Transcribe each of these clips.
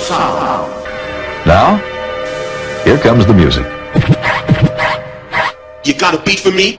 sound. Now, here comes the music. You got a beat for me?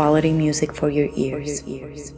Quality music for your ears. For your ears.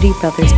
The Brothers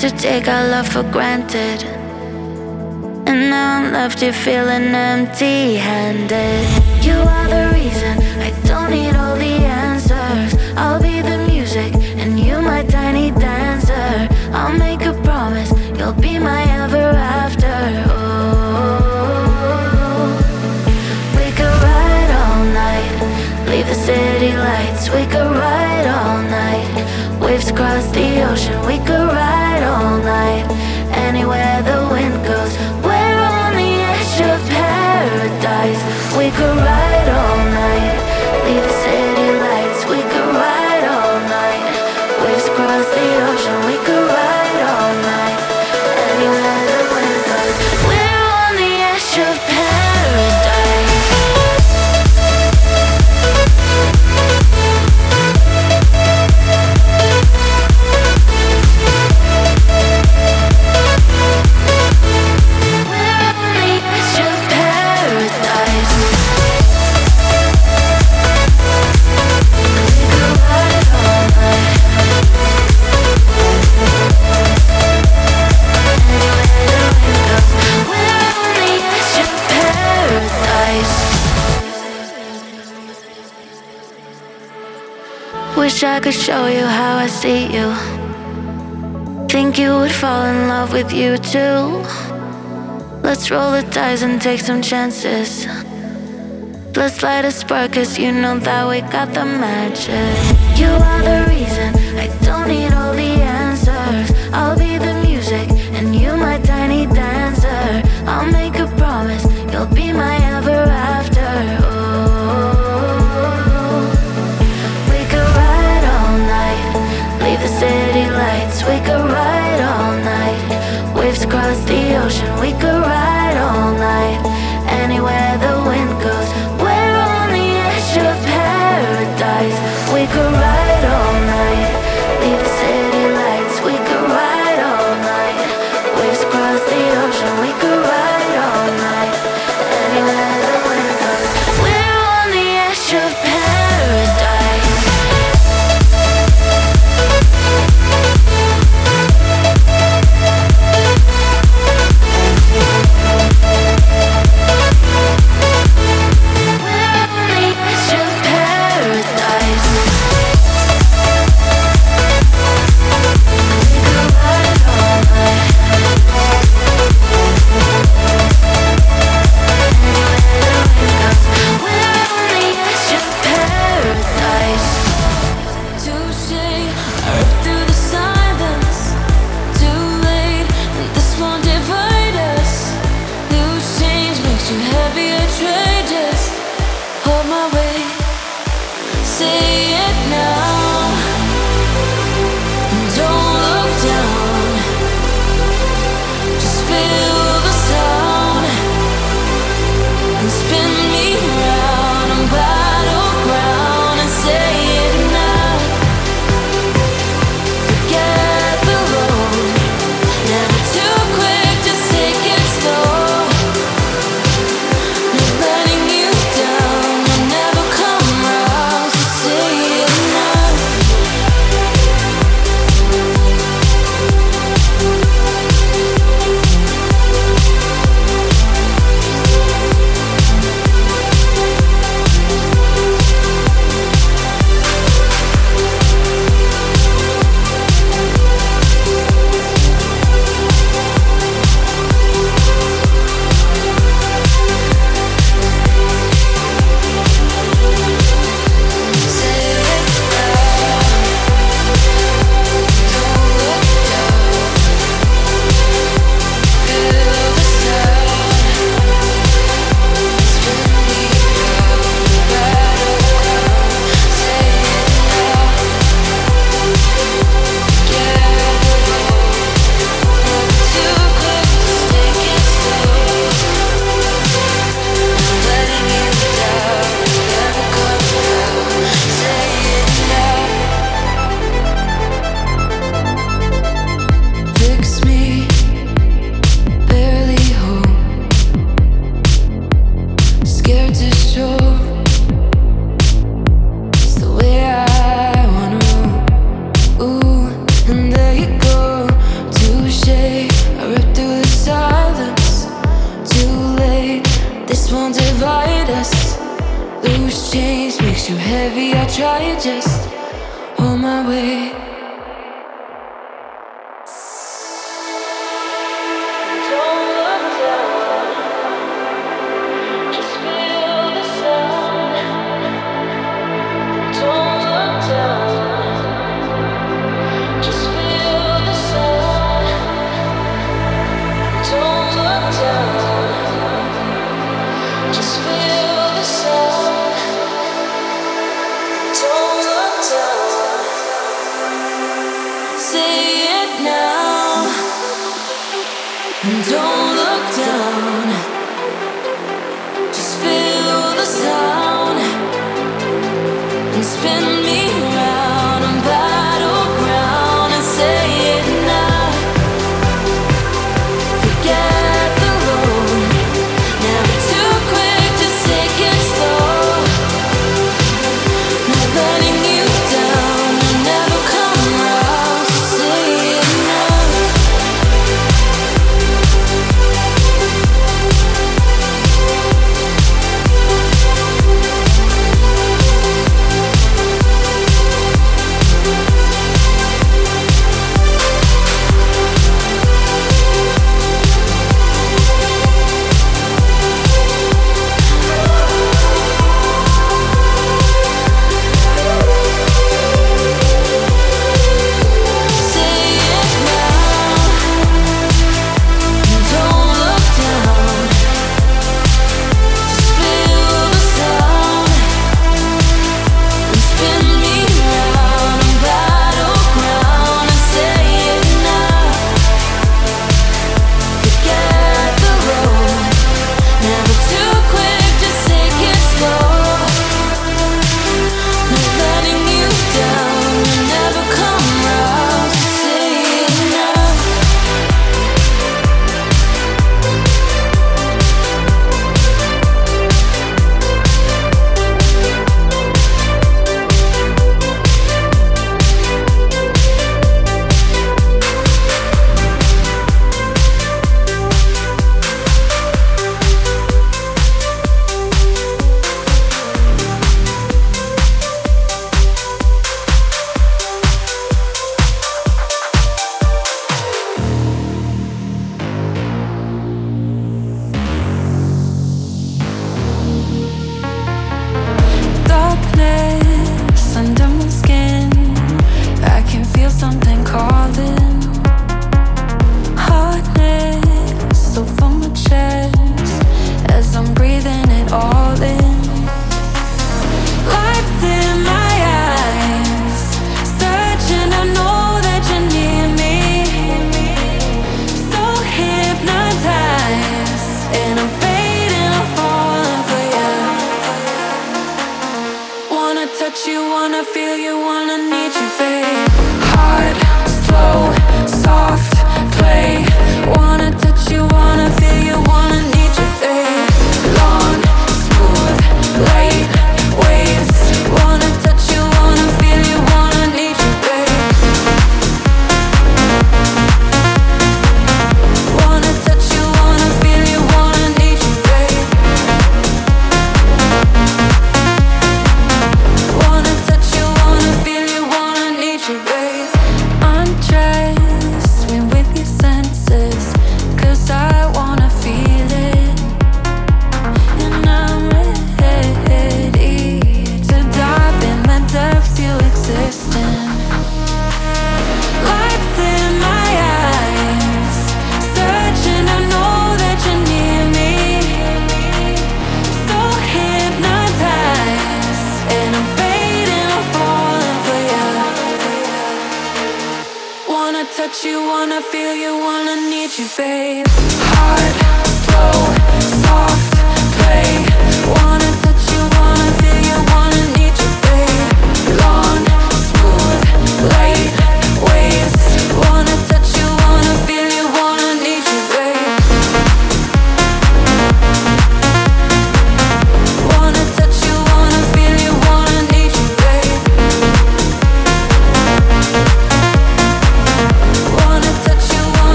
To take our love for granted. And now I'm left here feeling empty handed. You are the reason I don't need all the answers. I'll be the music and you my tiny dancer. I'll make a promise, you'll be my ever after. Oh, we could ride all night, leave the city lights. We could ride all night, waves across the ocean. We Could show you how I see you. Think you would fall in love with you too. Let's roll the dice and take some chances. Let's light a spark, cause you know that we got the magic. You are the reason I don't need all the answers. I'll be the music and you my tiny dancer. I'll make a promise, you'll be my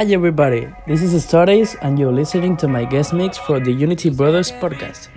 Hi everybody, this is Stardaze and you're listening to my guest mix for the Unity Brothers podcast.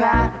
Crying